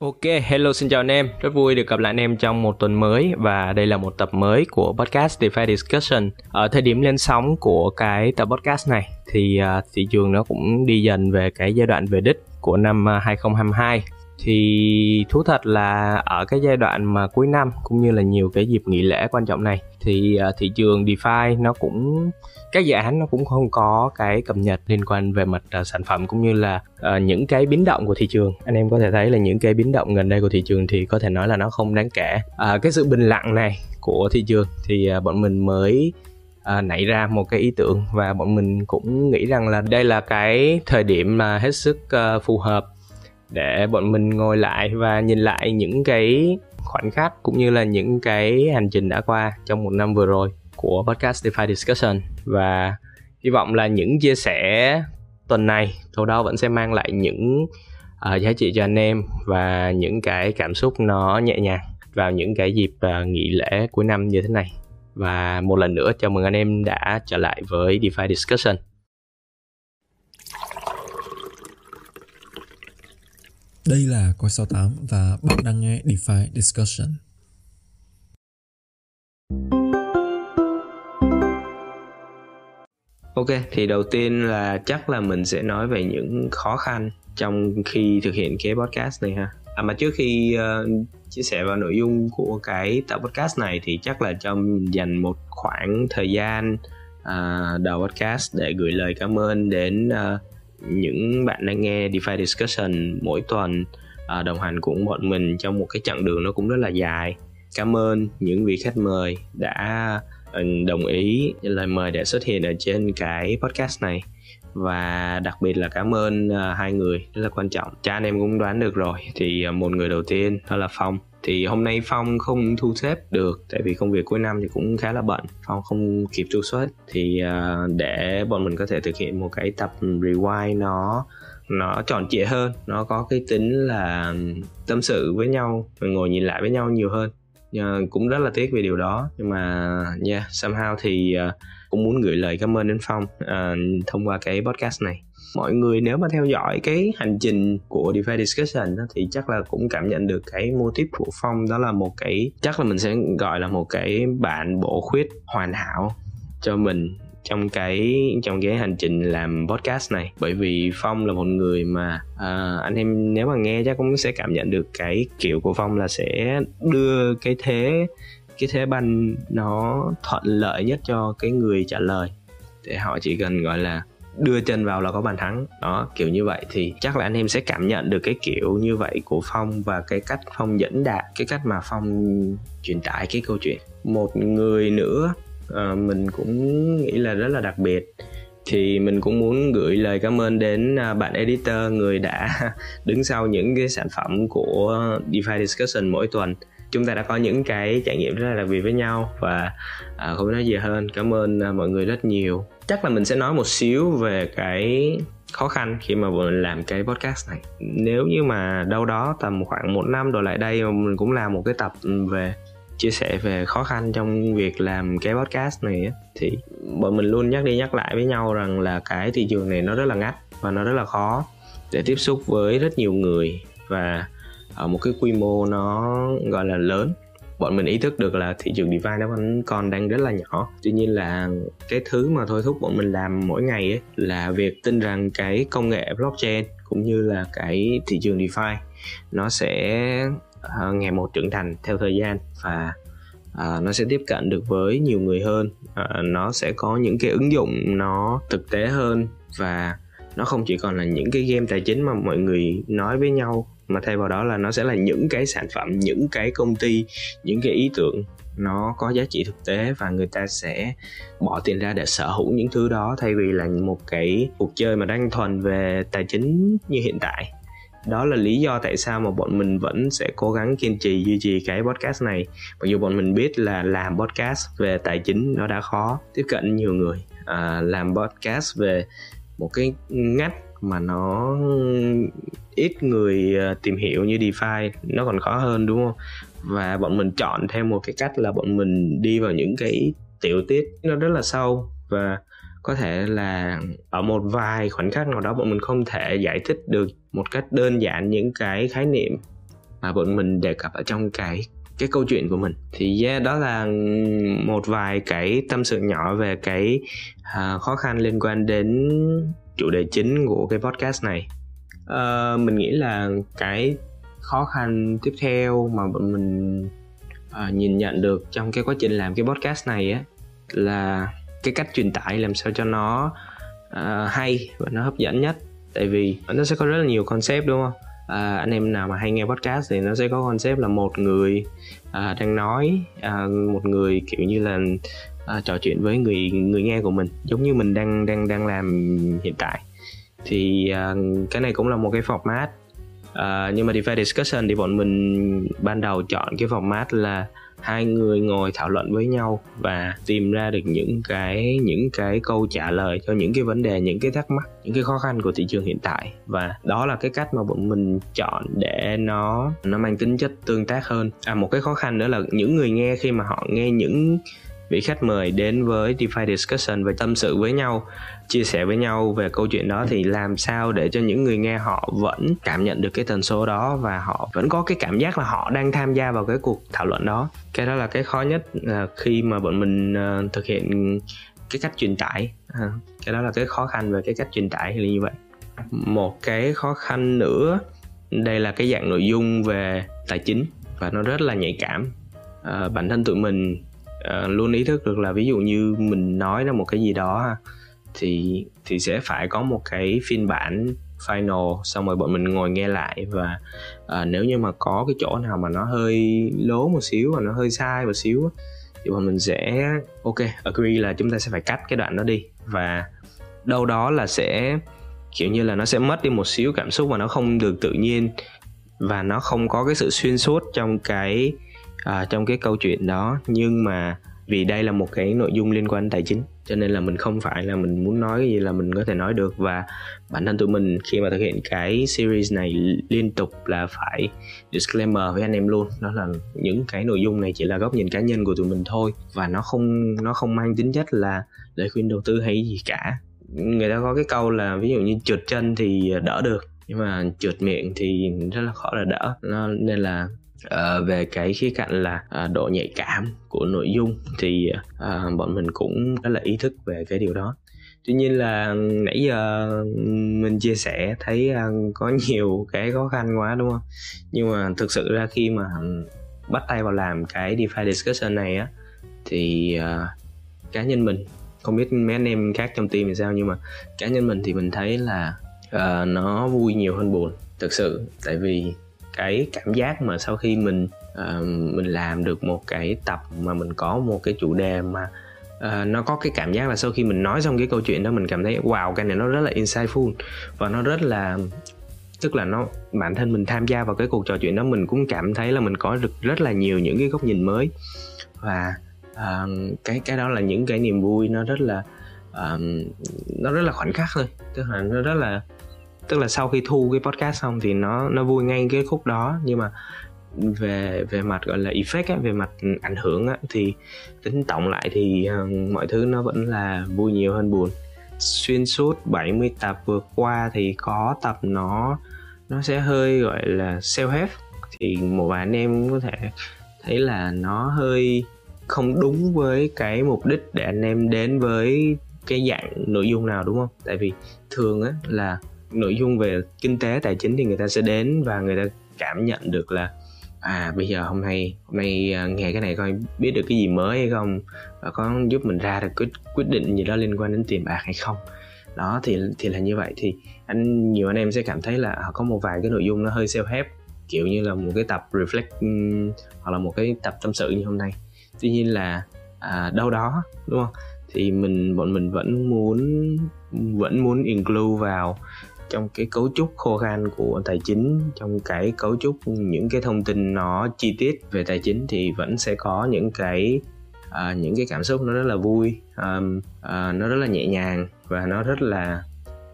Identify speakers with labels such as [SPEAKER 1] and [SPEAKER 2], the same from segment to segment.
[SPEAKER 1] Ok, hello xin chào anh em. Rất vui được gặp lại anh em trong một tuần mới và đây là một tập mới của podcast DeFi Discussion. Ở thời điểm lên sóng của cái tập podcast này thì uh, thị trường nó cũng đi dần về cái giai đoạn về đích của năm à, 2022 thì thú thật là ở cái giai đoạn mà cuối năm cũng như là nhiều cái dịp nghỉ lễ quan trọng này thì uh, thị trường DeFi nó cũng các dự án nó cũng không có cái cập nhật liên quan về mặt uh, sản phẩm cũng như là uh, những cái biến động của thị trường. Anh em có thể thấy là những cái biến động gần đây của thị trường thì có thể nói là nó không đáng kể. Uh, cái sự bình lặng này của thị trường thì uh, bọn mình mới À, nảy ra một cái ý tưởng và bọn mình cũng nghĩ rằng là đây là cái thời điểm mà hết sức uh, phù hợp để bọn mình ngồi lại và nhìn lại những cái khoảnh khắc cũng như là những cái hành trình đã qua trong một năm vừa rồi của podcast DeFi Discussion. Và hy vọng là những chia sẻ tuần này đâu đó vẫn sẽ mang lại những uh, giá trị cho anh em và những cái cảm xúc nó nhẹ nhàng vào những cái dịp uh, nghỉ lễ cuối năm như thế này. Và một lần nữa chào mừng anh em đã trở lại với DeFi Discussion.
[SPEAKER 2] Đây là Coi 68 và bạn đang nghe DeFi Discussion.
[SPEAKER 1] Ok, thì đầu tiên là chắc là mình sẽ nói về những khó khăn trong khi thực hiện cái podcast này ha. À mà trước khi uh, chia sẻ vào nội dung của cái tập podcast này thì chắc là cho dành một khoảng thời gian uh, đầu podcast để gửi lời cảm ơn đến uh, những bạn đang nghe DeFi Discussion mỗi tuần uh, đồng hành cùng bọn mình trong một cái chặng đường nó cũng rất là dài. Cảm ơn những vị khách mời đã ừ, đồng ý lời mời để xuất hiện ở trên cái podcast này. Và đặc biệt là cảm ơn uh, hai người rất là quan trọng. Cha anh em cũng đoán được rồi thì uh, một người đầu tiên đó là phong thì hôm nay phong không thu xếp được tại vì công việc cuối năm thì cũng khá là bận. Phong không kịp thu xếp. Thì uh, để bọn mình có thể thực hiện một cái tập rewind nó nó tròn trịa hơn nó có cái tính là tâm sự với nhau mình ngồi nhìn lại với nhau nhiều hơn. Uh, cũng rất là tiếc về điều đó. Nhưng mà yeah somehow thì uh, cũng muốn gửi lời cảm ơn đến phong uh, thông qua cái podcast này mọi người nếu mà theo dõi cái hành trình của DeFi Discussion đó, thì chắc là cũng cảm nhận được cái mô típ của Phong. Đó là một cái chắc là mình sẽ gọi là một cái bản bổ khuyết hoàn hảo cho mình trong cái trong cái hành trình làm podcast này. Bởi vì phong là một người mà à, anh em nếu mà nghe chắc cũng sẽ cảm nhận được cái kiểu của phong là sẽ đưa cái thế cái thế banh nó thuận lợi nhất cho cái người trả lời. Để họ chỉ cần gọi là đưa chân vào là có bàn thắng. Đó kiểu như vậy. Thì chắc là anh em sẽ cảm nhận được cái kiểu như vậy của phong và cái cách phong dẫn đạt cái cách mà phong truyền tải cái câu chuyện. Một người nữa à, mình cũng nghĩ là rất là đặc biệt. Thì mình cũng muốn gửi lời cảm ơn đến à, bạn editor người đã đứng sau những cái sản phẩm của DeFi Discussion mỗi tuần chúng ta đã có những cái trải nghiệm rất là đặc biệt với nhau và à, không nói gì hơn cảm ơn à, mọi người rất nhiều. Chắc là mình sẽ nói một xíu về cái khó khăn khi mà mình làm cái podcast này. Nếu như mà đâu đó tầm khoảng một năm rồi lại đây mình cũng làm một cái tập về chia sẻ về khó khăn trong việc làm cái podcast này thì bọn mình luôn nhắc đi nhắc lại với nhau rằng là cái thị trường này nó rất là ngắt và nó rất là khó để tiếp xúc với rất nhiều người. Và ở một cái quy mô nó gọi là lớn. Bọn mình ý thức được là thị trường DeFi nó vẫn còn đang rất là nhỏ. Tuy nhiên là cái thứ mà thôi thúc bọn mình làm mỗi ngày ấy là việc tin rằng cái công nghệ blockchain cũng như là cái thị trường DeFi nó sẽ uh, ngày một trưởng thành theo thời gian và uh, nó sẽ tiếp cận được với nhiều người hơn. Uh, nó sẽ có những cái ứng dụng nó thực tế hơn và nó không chỉ còn là những cái game tài chính mà mọi người nói với nhau mà thay vào đó là nó sẽ là những cái sản phẩm những cái công ty những cái ý tưởng nó có giá trị thực tế và người ta sẽ bỏ tiền ra để sở hữu những thứ đó thay vì là một cái cuộc chơi mà đang thuần về tài chính như hiện tại. Đó là lý do tại sao mà bọn mình vẫn sẽ cố gắng kiên trì duy trì cái podcast này. Mặc dù bọn mình biết là làm podcast về tài chính nó đã khó tiếp cận nhiều người à, làm podcast về một cái ngách mà nó ít người ờ, tìm hiểu như DeFi nó còn khó hơn đúng không? Và bọn mình chọn theo một cái cách là bọn mình đi vào những cái tiểu tiết nó rất là sâu. Và có thể là ở một vài khoảnh khắc nào đó bọn mình không thể giải thích được một cách đơn giản những cái khái niệm mà bọn mình đề cập ở trong cái cái câu chuyện của mình. Thì yeah, đó là một vài cái tâm sự nhỏ về cái uh, khó khăn liên quan đến chủ đề chính của cái podcast này? Uh, mình nghĩ là cái khó khăn tiếp theo mà bọn mình uh, nhìn nhận được trong cái quá trình làm cái podcast này á là cái cách truyền tải làm sao cho nó uh, hay và nó hấp dẫn nhất. Tại vì nó sẽ có rất là nhiều concept đúng không? À, anh em nào mà hay nghe podcast thì nó sẽ có concept là một người à, đang nói à, một người kiểu như là à, trò chuyện với người người nghe của mình giống như mình đang đang đang làm hiện tại. Thì à, cái này cũng là một cái format à, nhưng mà DeFi discussion thì bọn mình ban đầu chọn cái format là hai người ngồi thảo luận với nhau và tìm ra được những cái những cái câu trả lời cho những cái vấn đề những cái thắc mắc những cái khó khăn của thị trường hiện tại. Và đó là cái cách mà bọn mình chọn để nó nó mang tính chất tương tác hơn. À một cái khó khăn nữa là những người nghe khi mà họ nghe những vị khách mời đến với DeFi Discussion và tâm sự với nhau chia sẻ với nhau về câu chuyện đó thì làm sao để cho những người nghe họ vẫn cảm nhận được cái tần số đó và họ vẫn có cái cảm giác là họ đang tham gia vào cái cuộc thảo luận đó? Cái đó là cái khó nhất là khi mà bọn mình à, thực hiện cái cách truyền tải. À, cái đó là cái khó khăn về cái cách truyền tải là như vậy. Một cái khó khăn nữa đây là cái dạng nội dung về tài chính và nó rất là nhạy cảm. À, bản thân tụi mình uh, luôn ý thức được là ví dụ như mình nói ra một cái gì đó thì thì sẽ phải có một cái phiên bản final xong rồi bọn mình ngồi nghe lại và uh, nếu như mà có cái chỗ nào mà nó hơi lố một xíu và nó hơi sai một xíu thì bọn mình sẽ ok agree là chúng ta sẽ phải cắt cái đoạn đó đi. Và đâu đó là sẽ kiểu như là nó sẽ mất đi một xíu cảm xúc và nó không được tự nhiên và nó không có cái sự xuyên suốt trong cái à, trong cái câu chuyện đó. Nhưng mà vì đây là một cái nội dung liên quan đến tài chính cho nên là mình không phải là mình muốn nói cái gì là mình có thể nói được. Và bản thân tụi mình khi mà thực hiện cái series này liên tục là phải disclaimer với anh em luôn. Đó là những cái nội dung này chỉ là góc nhìn cá nhân của tụi mình thôi. Và nó không nó không mang tính chất là lời khuyên đầu tư hay gì cả. Người ta có cái câu là ví dụ như trượt chân thì đỡ được nhưng mà trượt miệng thì rất là khó là đỡ. Nó, nên là À, về cái khía cạnh là à, độ nhạy cảm của nội dung thì à, bọn mình cũng rất là ý thức về cái điều đó. Tuy nhiên là nãy giờ mình chia sẻ thấy có nhiều cái khó khăn quá đúng không? Nhưng mà thực sự ra khi mà bắt tay vào làm cái DeFi discussion này á thì uh, cá nhân mình không biết mấy anh em khác trong team thì sao nhưng mà cá nhân mình thì mình thấy là uh, nó vui nhiều hơn buồn thực sự. Tại vì cái cảm giác mà sau khi mình uh, mình làm được một cái tập mà mình có một cái chủ đề mà uh, nó có cái cảm giác là sau khi mình nói xong cái câu chuyện đó mình cảm thấy wow cái này nó rất là insightful và nó rất là tức là nó bản thân mình tham gia vào cái cuộc trò chuyện đó mình cũng cảm thấy là mình có được rất là nhiều những cái góc nhìn mới và uh, cái cái đó là những cái niềm vui nó rất là uh, nó rất là khoảnh khắc thôi. Tức là nó rất là tức là sau khi thu cái podcast xong thì nó nó vui ngay cái khúc đó. Nhưng mà về về mặt gọi là effect á, về mặt ảnh hưởng á, thì tính tổng lại thì uh, mọi thứ nó vẫn là vui nhiều hơn buồn. Xuyên suốt 70 tập vừa qua thì có tập nó nó sẽ hơi gọi là self help thì một vài anh em có thể thấy là nó hơi không đúng với cái mục đích để anh em đến với cái dạng nội dung nào đúng không? Tại vì thường á là nội dung về kinh tế tài chính thì người ta sẽ đến và người ta cảm nhận được là à bây giờ hôm nay hôm nay à, nghe cái này coi biết được cái gì mới hay không? Và có giúp mình ra được quyết quyết định gì đó liên quan đến tiền bạc hay không? Đó thì thì là như vậy. Thì anh nhiều anh em sẽ cảm thấy là có một vài cái nội dung nó hơi self help kiểu như là một cái tập reflect hoặc là một cái tập tâm sự như hôm nay. Tuy nhiên là à, đâu đó đúng không? Thì mình bọn mình vẫn muốn vẫn muốn include vào trong cái cấu trúc khô khan của tài chính trong cái cấu trúc những cái thông tin nó chi tiết về tài chính thì vẫn sẽ có những cái uh, những cái cảm xúc nó rất là vui um, uh, nó rất là nhẹ nhàng và nó rất là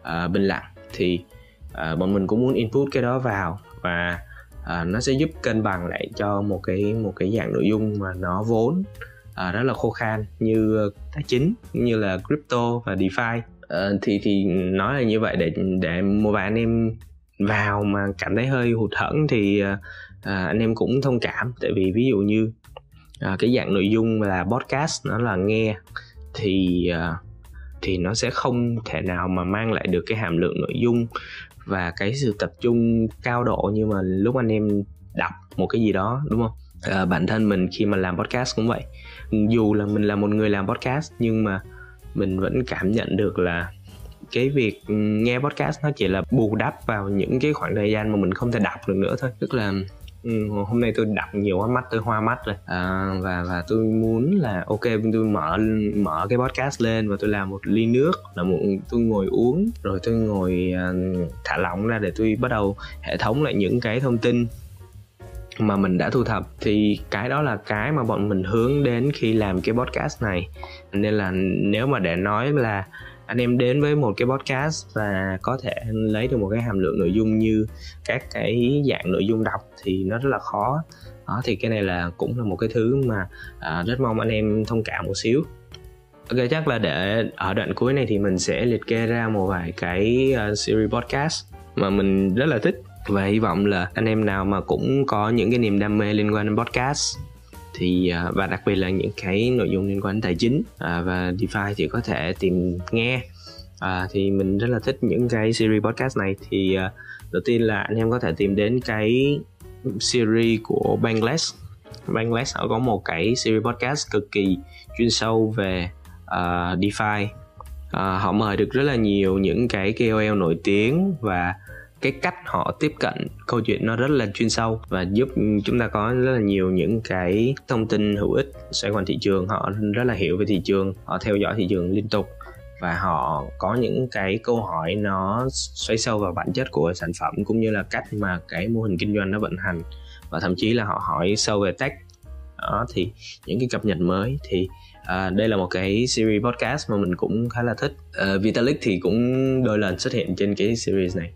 [SPEAKER 1] uh, bình lặng. Thì uh, bọn mình cũng muốn input cái đó vào và uh, nó sẽ giúp cân bằng lại cho một cái một cái dạng nội dung mà nó vốn uh, rất là khô khan như tài chính như là crypto và defi. Ờ, thì thì nói là như vậy để để một vài anh em vào mà cảm thấy hơi hụt hẫng thì à, anh em cũng thông cảm. Tại vì ví dụ như à, cái dạng nội dung là podcast nó là nghe thì à, thì nó sẽ không thể nào mà mang lại được cái hàm lượng nội dung và cái sự tập trung cao độ như mà lúc anh em đọc một cái gì đó đúng không? À, bản thân mình khi mà làm podcast cũng vậy. Dù là mình là một người làm podcast nhưng mà mình vẫn cảm nhận được là cái việc nghe podcast nó chỉ là bù đắp vào những cái khoảng thời gian mà mình không thể đọc được nữa thôi. Tức là Ừ, hôm nay tôi đọc nhiều quá mắt tôi hoa mắt rồi. à, và và tôi muốn là ok tôi mở mở cái podcast lên và tôi làm một ly nước là một tôi ngồi uống rồi tôi ngồi uh, thả lỏng ra để tôi bắt đầu hệ thống lại những cái thông tin mà mình đã thu thập thì cái đó là cái mà bọn mình hướng đến khi làm cái podcast này. Nên là nếu mà để nói là anh em đến với một cái podcast và có thể lấy được một cái hàm lượng nội dung như các cái dạng nội dung đọc thì nó rất là khó. Đó thì cái này là cũng là một cái thứ mà à, rất mong anh em thông cảm một xíu. Ok chắc là để ở đoạn cuối này thì mình sẽ liệt kê ra một vài cái uh, series podcast mà mình rất là thích và hy vọng là anh em nào mà cũng có những cái niềm đam mê liên quan đến podcast thì à, và đặc biệt là những cái nội dung liên quan đến tài chính à, và DeFi thì có thể tìm nghe. À, thì mình rất là thích những cái series podcast này. Thì à, đầu tiên là anh em có thể tìm đến cái series của Bangless Bangless họ có một cái series podcast cực kỳ chuyên sâu về uh, DeFi. Uh, họ mời được rất là nhiều những cái KOL nổi tiếng và cái cách họ tiếp cận câu chuyện nó rất là chuyên sâu và giúp chúng ta có rất là nhiều những cái thông tin hữu ích xoay quanh thị trường. Họ rất là hiểu về thị trường, họ theo dõi thị trường liên tục và họ có những cái câu hỏi nó xoay sâu vào bản chất của sản phẩm cũng như là cách mà cái mô hình kinh doanh nó vận hành. Và thậm chí là họ hỏi sâu về tech đó thì những cái cập nhật mới thì à, đây là một cái series podcast mà mình cũng khá là thích. À, Vitalik thì cũng đôi lần xuất hiện trên cái series này.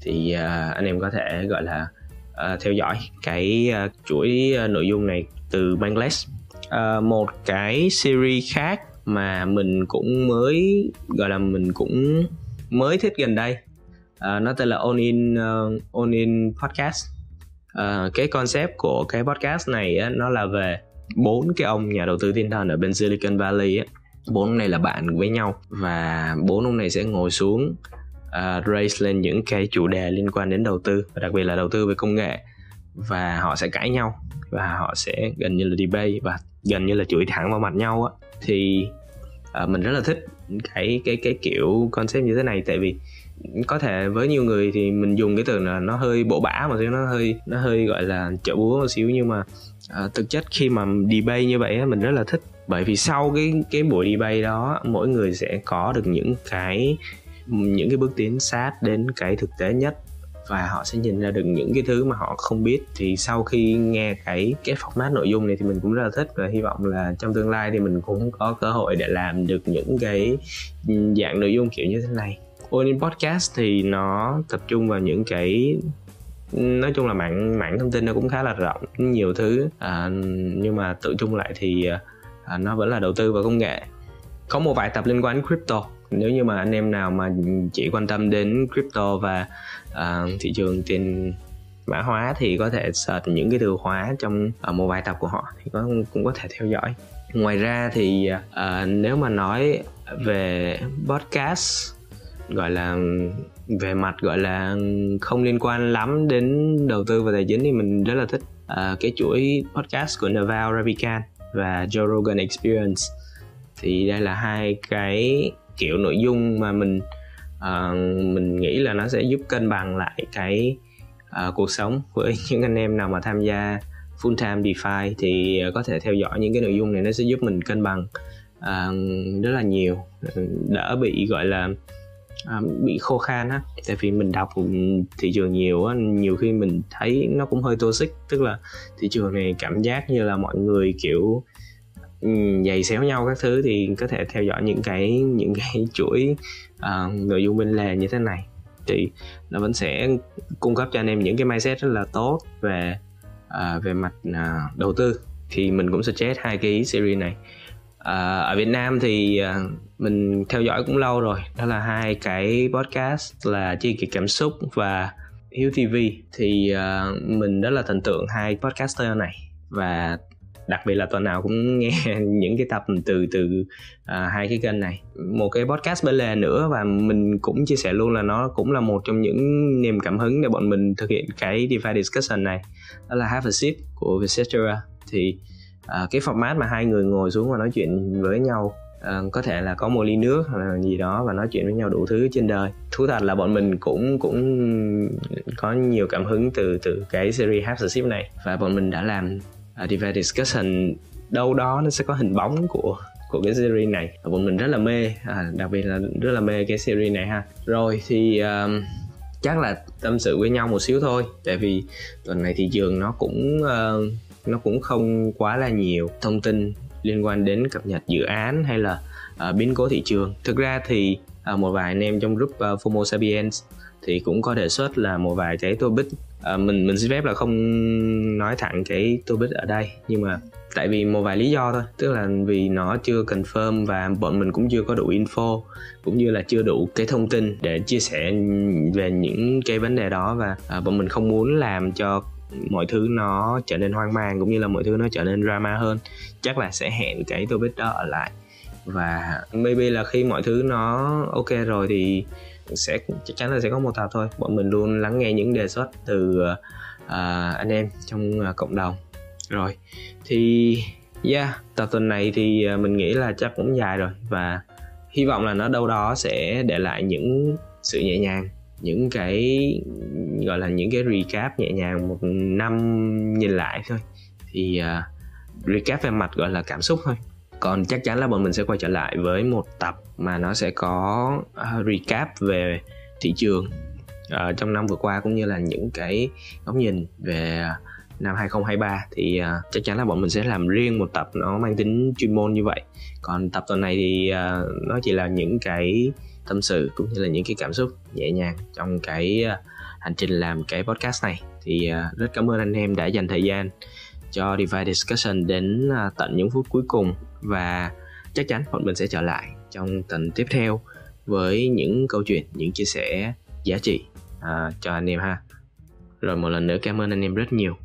[SPEAKER 1] Thì à, anh em có thể gọi là à, theo dõi cái à, chuỗi à, nội dung này từ Bangladesh. À, một cái series khác mà mình cũng mới gọi là mình cũng mới thích gần đây. À, nó tên là On In à, uh, On In Podcast uh, cái concept của cái podcast này á, nó là về bốn cái ông nhà đầu tư thiên thần ở bên Silicon Valley á. Bốn ông này là bạn với nhau và bốn ông này sẽ ngồi xuống uh, raise lên những cái chủ đề liên quan đến đầu tư và đặc biệt là đầu tư về công nghệ. Và họ sẽ cãi nhau và họ sẽ gần như là debate và gần như là chửi thẳng vào mặt nhau á. Thì uh, mình rất là thích cái cái cái kiểu concept như thế này tại vì có thể với nhiều người thì mình dùng cái từ là nó hơi bộ bã mà nó hơi nó hơi gọi là chợ búa một xíu. Nhưng mà à, thực chất khi mà debate như vậy mình rất là thích. Bởi vì sau cái cái buổi debate đó mỗi người sẽ có được những cái những cái bước tiến sát đến cái thực tế nhất. Và họ sẽ nhìn ra được những cái thứ mà họ không biết. Thì sau khi nghe cái cái format nội dung này thì mình cũng rất là thích. Và hy vọng là trong tương lai thì mình cũng có cơ hội để làm được những cái dạng nội dung kiểu như thế này. Onin Podcast thì nó tập trung vào những cái nói chung là mạng mạng thông tin nó cũng khá là rộng nhiều thứ. À, nhưng mà tự chung lại thì à, à, nó vẫn là đầu tư vào công nghệ. Có một vài tập liên quan đến crypto. Nếu như mà anh em nào mà chỉ quan tâm đến crypto và à, thị trường tiền mã hóa thì có thể search những cái từ khóa trong à, một vài tập của họ thì có cũng có thể theo dõi. Ngoài ra thì à, à nếu mà nói về podcast gọi là về mặt gọi là không liên quan lắm đến đầu tư và tài chính thì mình rất là thích uh, cái chuỗi podcast của Naval Ravikant và Joe Rogan Experience. Thì đây là hai cái kiểu nội dung mà mình uh, mình nghĩ là nó sẽ giúp cân bằng lại cái uh, cuộc sống với những anh em nào mà tham gia full time DeFi. Thì có thể theo dõi những cái nội dung này nó sẽ giúp mình cân bằng uh, rất là nhiều đỡ bị gọi là À, bị khô khan á tại vì mình đọc thị trường nhiều á nhiều khi mình thấy nó cũng hơi toxic tức là thị trường này cảm giác như là mọi người kiểu ừ, giày xéo nhau các thứ thì có thể theo dõi những cái những cái chuỗi uh, nội dung bên lề như thế này. Thì nó vẫn sẽ cung cấp cho anh em những cái mindset rất là tốt về uh, về mặt uh, đầu tư. Thì mình cũng suggest hai cái series này. À, ở Việt Nam thì à, mình theo dõi cũng lâu rồi. Đó là hai cái podcast là chi kỳ cảm xúc và Hiếu TV thì uh, mình rất là thần tượng hai podcaster này. Và đặc biệt là tuần nào cũng nghe những cái tập từ từ uh, hai cái kênh này. Một cái podcast bên lề nữa và mình cũng chia sẻ luôn là nó cũng là một trong những niềm cảm hứng để bọn mình thực hiện cái DeFi discussion này. Đó là Have a Sip của Vietcetera. Thì uh, cái format mà hai người ngồi xuống và nói chuyện với nhau uh, có thể là có một ly nước hoặc là gì đó và nói chuyện với nhau đủ thứ trên đời. Thú thật là bọn mình cũng cũng có nhiều cảm hứng từ từ cái series Half the Ship này. Và bọn mình đã làm ờ, uh, Divide discussion đâu đó nó sẽ có hình bóng của của cái series này. Và bọn mình rất là mê à, đặc biệt là rất là mê cái series này ha. Rồi thì um, chắc là tâm sự với nhau một xíu thôi. Tại vì tuần này thị trường nó cũng uh, nó cũng không quá là nhiều thông tin liên quan đến cập nhật dự án hay là uh, biến cố thị trường. Thực ra thì uh, một vài anh em trong group uh, Fomo Sapiens thì cũng có đề xuất là một vài cái topic à, mình mình xin phép là không nói thẳng cái topic ở đây nhưng mà tại vì một vài lý do thôi. Tức là vì nó chưa confirm và bọn mình cũng chưa có đủ info cũng như là chưa đủ cái thông tin để chia sẻ về những cái vấn đề đó và à, bọn mình không muốn làm cho mọi thứ nó trở nên hoang mang cũng như là mọi thứ nó trở nên drama hơn chắc là sẽ hẹn cái topic đó ở lại. Và maybe là khi mọi thứ nó ok rồi thì sẽ chắc chắn là sẽ có một tập thôi. Bọn mình luôn lắng nghe những đề xuất từ uh, anh em trong uh, cộng đồng. Rồi thì yeah tập tuần này thì ờ, mình nghĩ là chắc cũng dài rồi. Và hy vọng là nó đâu đó sẽ để lại những sự nhẹ nhàng những cái gọi là những cái recap nhẹ nhàng một năm nhìn lại thôi. Thì uh, recap về mặt gọi là cảm xúc thôi. Còn chắc chắn là bọn mình sẽ quay trở lại với một tập mà nó sẽ có uh, recap về thị trường uh, trong năm vừa qua cũng như là những cái góc nhìn về năm 2023 thì uh, chắc chắn là bọn mình sẽ làm riêng một tập nó mang tính chuyên môn như vậy. Còn tập tuần này thì uh, nó chỉ là những cái tâm sự cũng như là những cái cảm xúc nhẹ nhàng trong cái à, hành trình làm cái podcast này. Thì à, rất cảm ơn anh em đã dành thời gian cho Divide Discussion đến à, tận những phút cuối cùng và chắc chắn bọn mình sẽ trở lại trong tuần tiếp theo với những câu chuyện những chia sẻ giá trị uh, cho anh em ha. Rồi một lần nữa cảm ơn anh em rất nhiều.